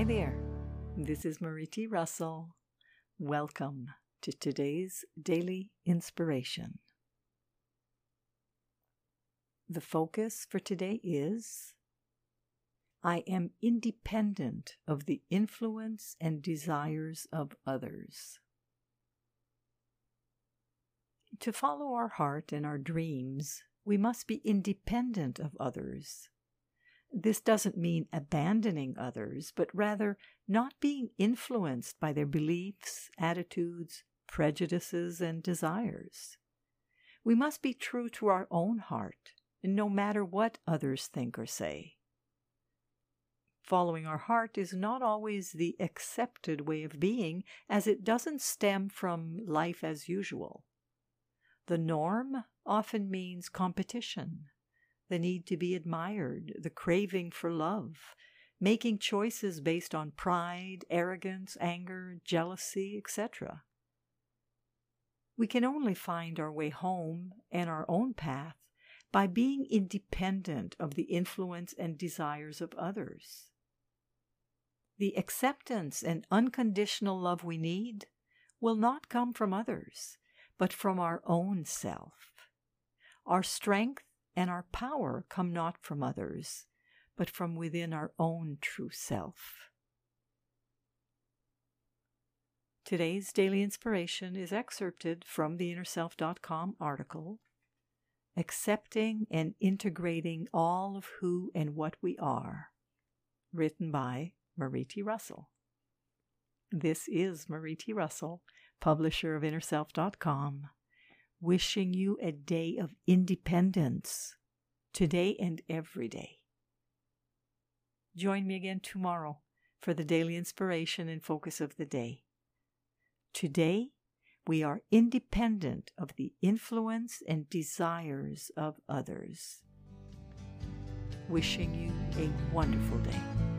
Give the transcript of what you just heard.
Hi there. This is Marie T. Russell. Welcome to today's daily inspiration. The focus for today is I am independent of the influence and desires of others. To follow our heart and our dreams, we must be independent of others. This doesn't mean abandoning others, but rather not being influenced by their beliefs, attitudes, prejudices, and desires. We must be true to our own heart, no matter what others think or say. Following our heart is not always the accepted way of being, as it doesn't stem from life as usual. The norm often means competition, the need to be admired, the craving for love, making choices based on pride, arrogance, anger, jealousy, etc. We can only find our way home and our own path by being independent of the influence and desires of others. The acceptance and unconditional love we need will not come from others, but from our own self. Our strength and our power come not from others, but from within our own true self. Today's daily inspiration is excerpted from the InnerSelf.com article, Accepting and Integrating All of Who and What We Are, written by Marie T. Russell. This is Marie T. Russell, publisher of InnerSelf.com, wishing you a day of independence today and every day. Join me again tomorrow for the daily inspiration and focus of the day. Today, we are independent of the influence and desires of others. Wishing you a wonderful day.